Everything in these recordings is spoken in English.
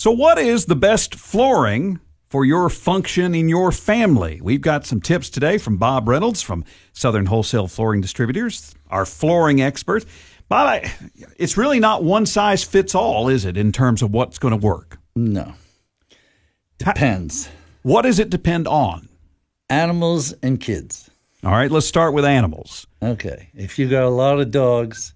So, what is the best flooring for your function in your family? We've got some tips today from Bob Reynolds from Southern Wholesale Flooring Distributors, our flooring expert. Bob, it's really not one size fits all, is it, in terms of what's going to work? No. Depends. What does it depend on? Animals and kids. All right, let's start with animals. Okay. If you got a lot of dogs,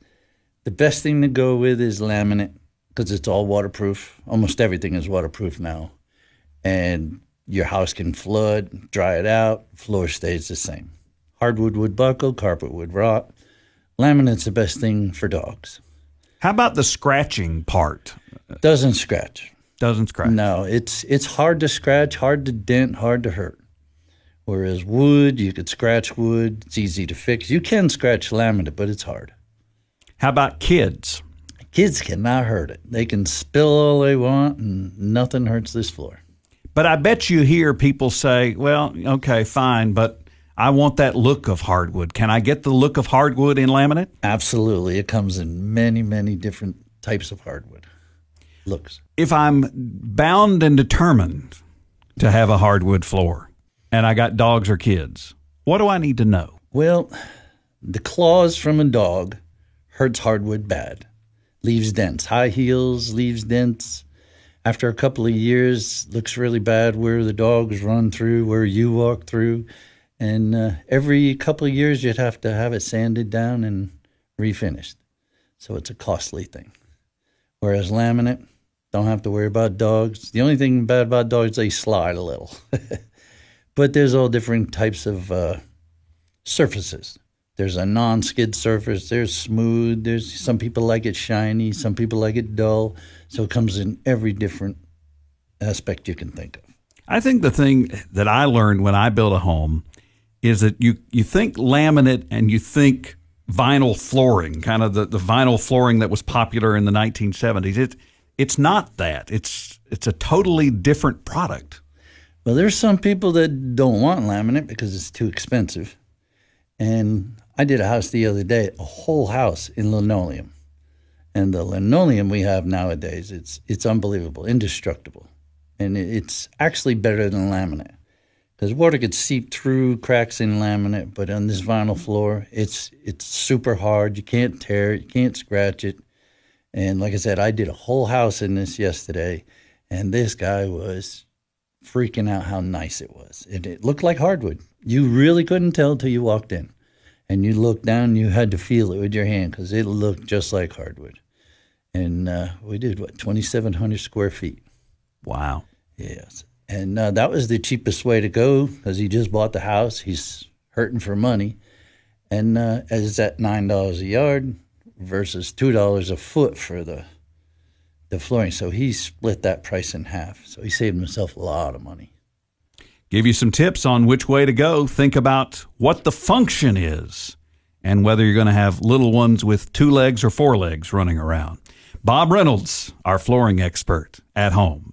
the best thing to go with is laminate because it's all waterproof. Almost everything is waterproof now. And your house can flood, dry it out, floor stays the same. Hardwood would buckle, carpet would rot. Laminate's the best thing for dogs. How about the scratching part? Doesn't scratch. Doesn't scratch. No, it's it's hard to scratch, hard to dent, hard to hurt. Whereas wood, you could scratch wood, it's easy to fix. You can scratch laminate, but it's hard. How about kids? Kids cannot hurt it. They can spill all they want, and nothing hurts this floor. But I bet you hear people say, well, okay, fine, but I want that look of hardwood. Can I get the look of hardwood in laminate? Absolutely. It comes in many, many different types of hardwood looks. If I'm bound and determined to have a hardwood floor and I got dogs or kids, what do I need to know? Well, the claws from a dog hurts hardwood bad, leaves dents, high heels, leaves dents. After a couple of years, looks really bad where the dogs run through, where you walk through. And uh, every couple of years, you'd have to have it sanded down and refinished. So it's a costly thing. Whereas laminate, don't have to worry about dogs. The only thing bad about dogs, they slide a little. but there's all different types of uh, surfaces. There's a non-skid surface. There's smooth. There's some people like it shiny. Some people like it dull. So it comes in every different aspect you can think of. I think the thing that I learned when I built a home is that you you think laminate and you think vinyl flooring, kind of the, the vinyl flooring that was popular in the 1970s. It it's not that. It's it's a totally different product. Well, there's some people that don't want laminate because it's too expensive. And I did a house the other day, a whole house in linoleum. And the linoleum we have nowadays, it's it's unbelievable, indestructible. And it's actually better than laminate. Because water could seep through cracks in laminate, but on this vinyl floor, it's it's super hard. You can't tear it, you can't scratch it. And like I said, I did a whole house in this yesterday, and this guy was freaking out how nice it was. It, it looked like hardwood. You really couldn't tell till you walked in. And you looked down, you had to feel it with your hand because it looked just like hardwood. And uh, we did, what, 2,700 square feet. Wow. Yes. And uh, that was the cheapest way to go because he just bought the house. He's hurting for money. And uh, as at $9 a yard, versus two dollars a foot for the the flooring. So he split that price in half. So he saved himself a lot of money. Give you some tips on which way to go. Think about what the function is and whether you're going to have little ones with two legs or four legs running around. Bob Reynolds, our flooring expert at home.